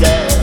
yeah.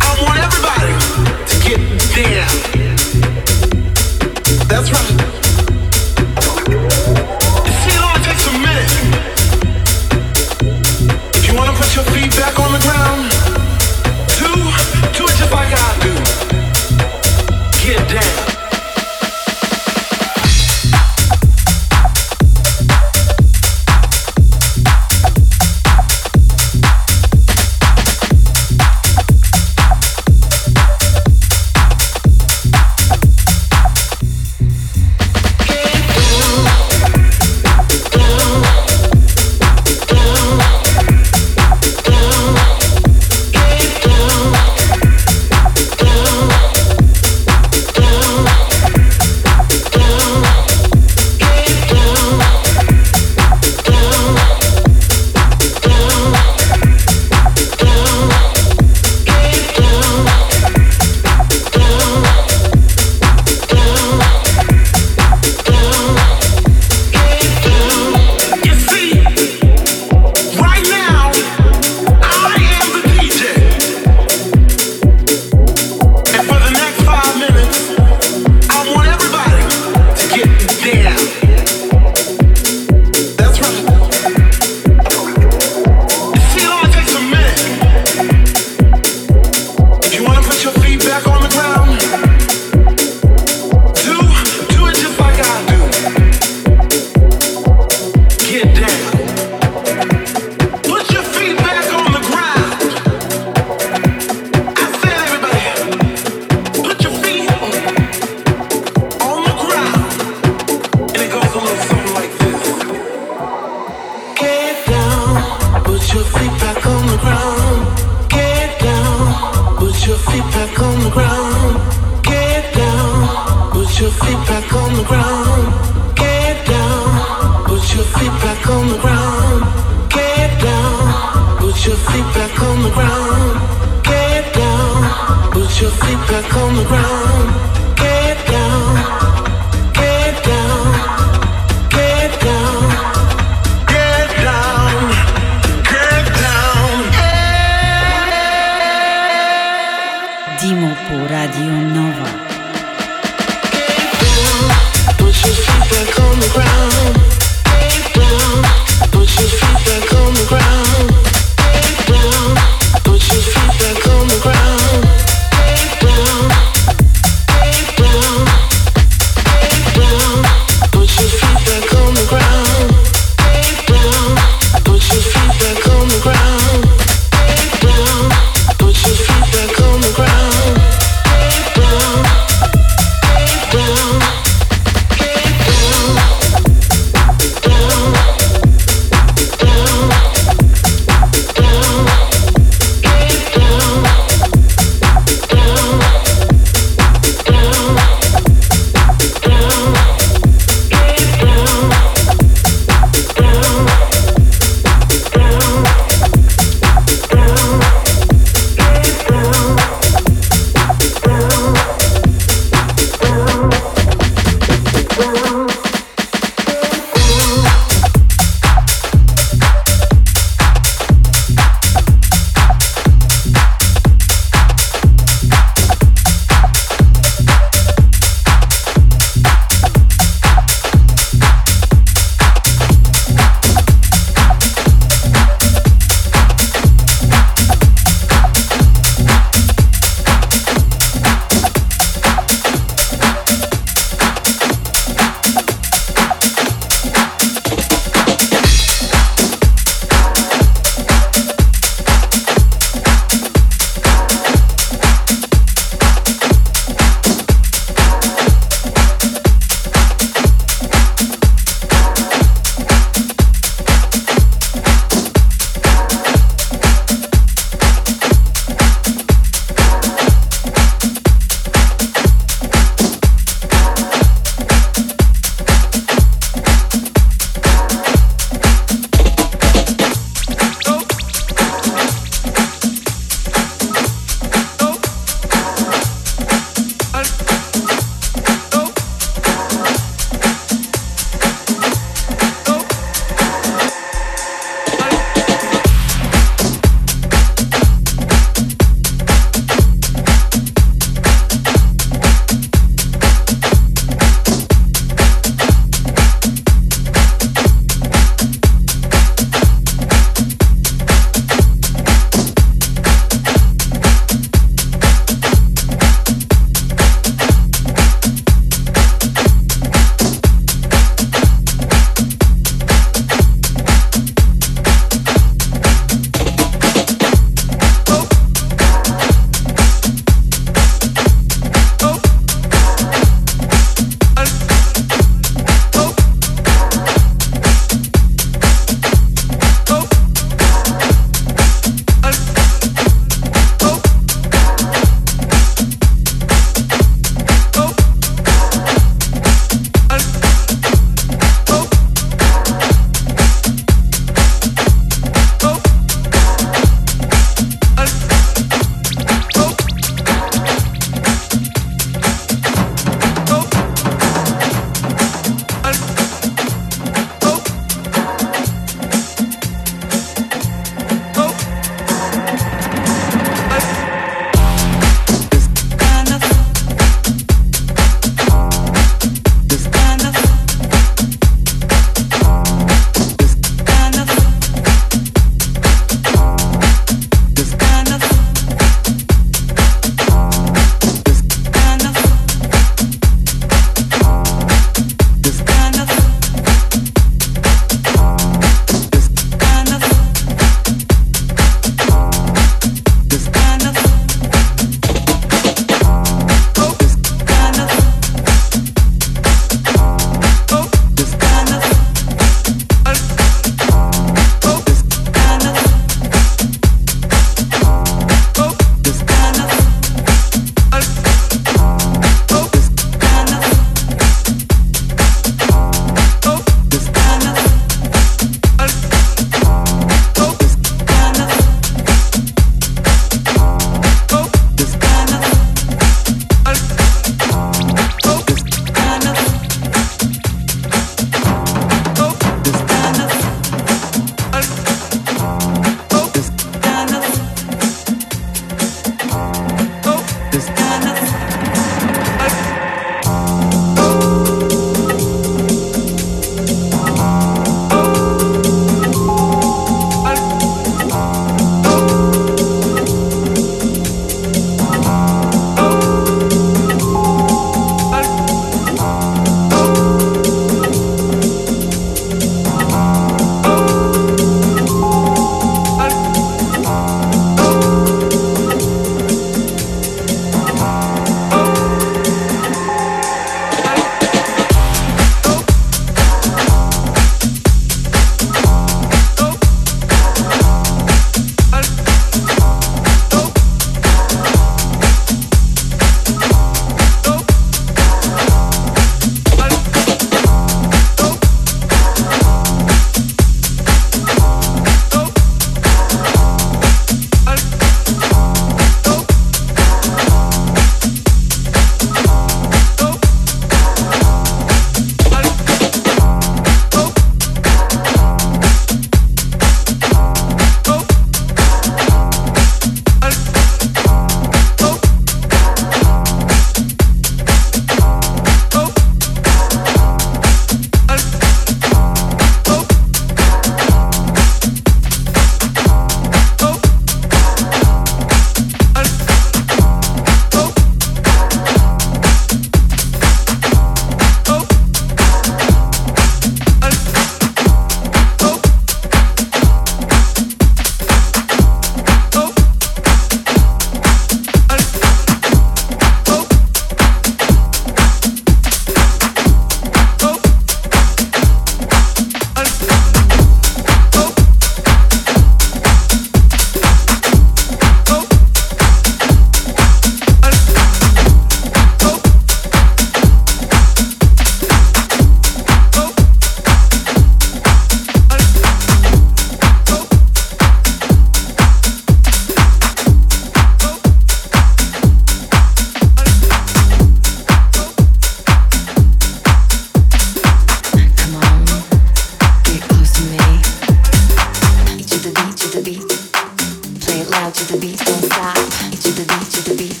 Play it loud, 'til the beat, don't stop. To the beat, to the beat.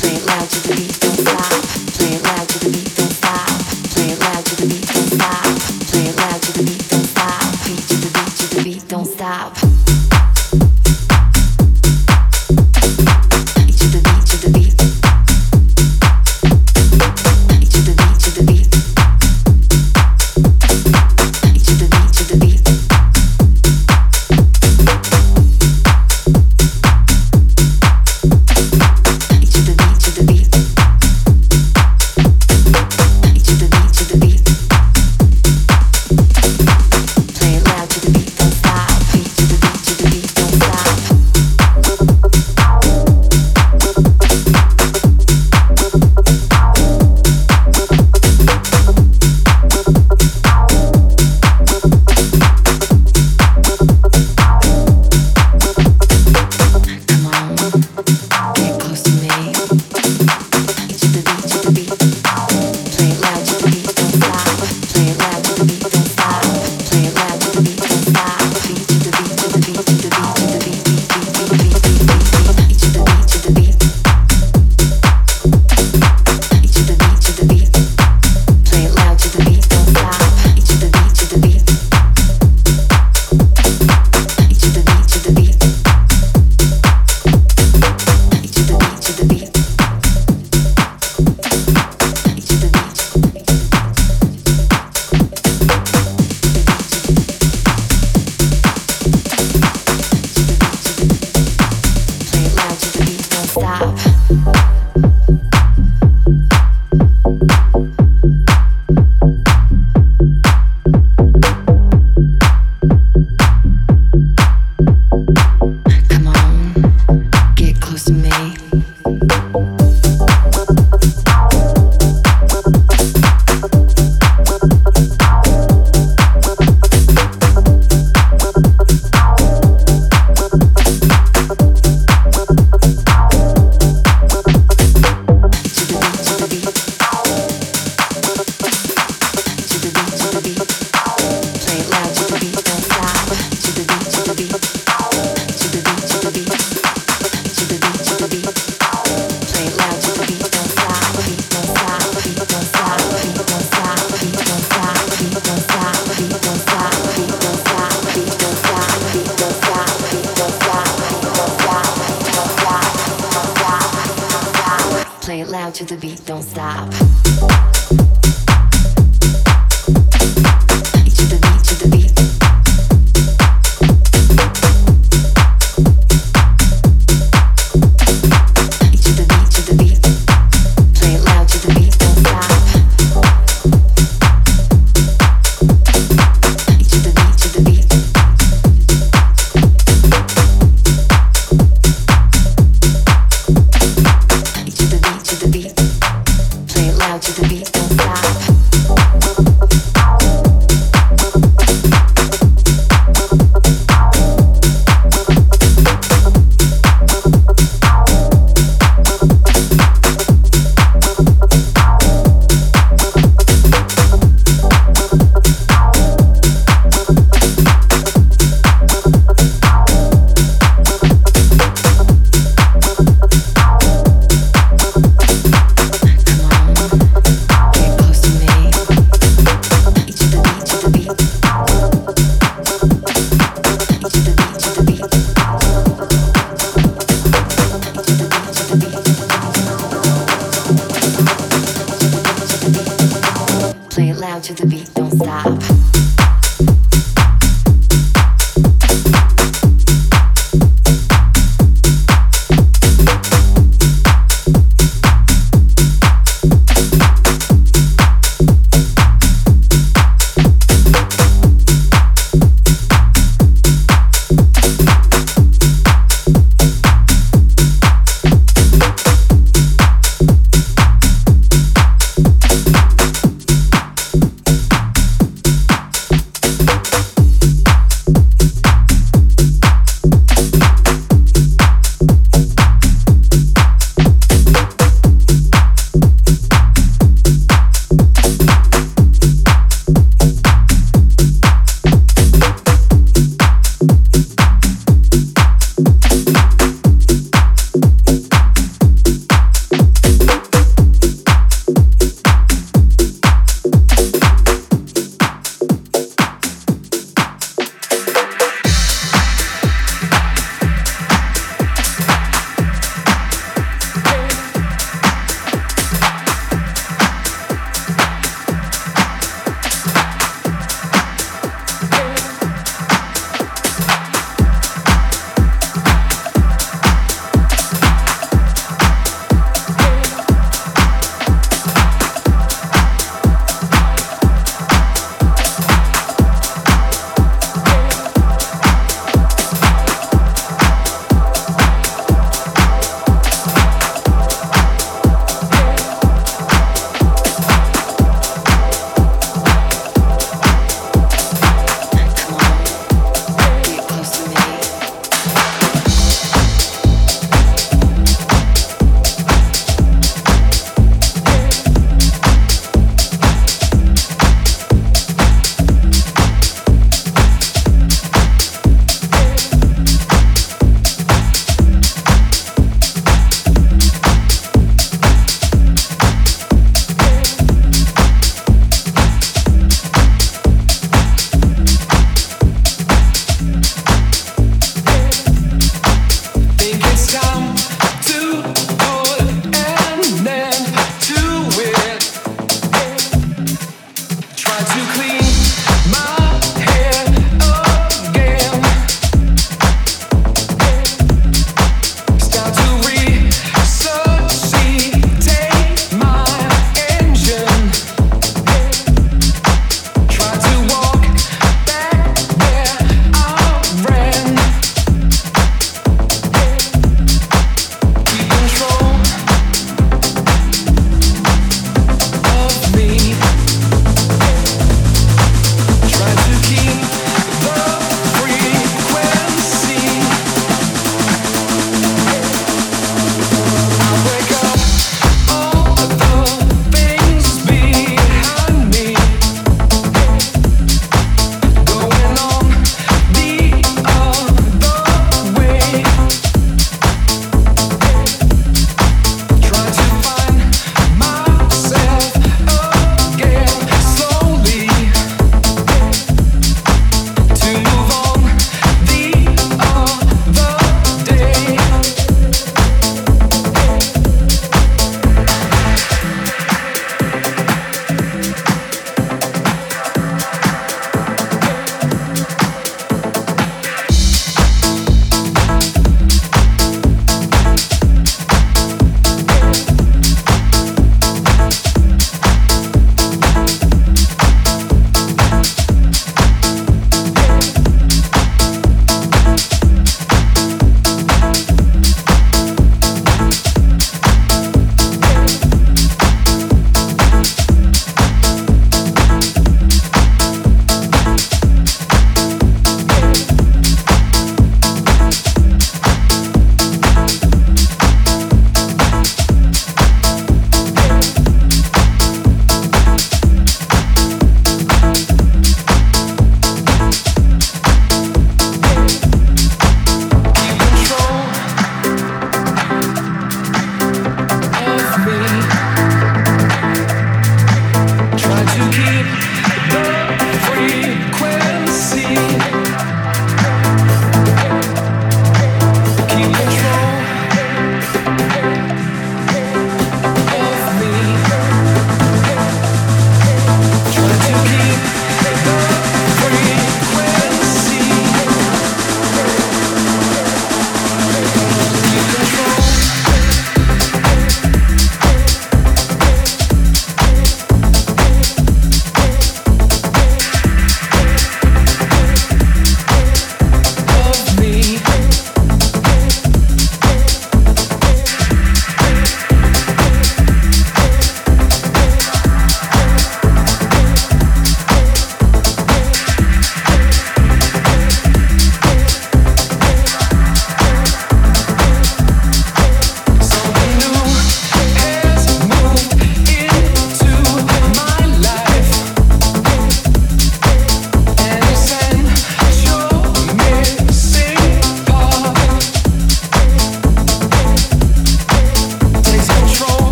Play it loud to the beat, don't stop.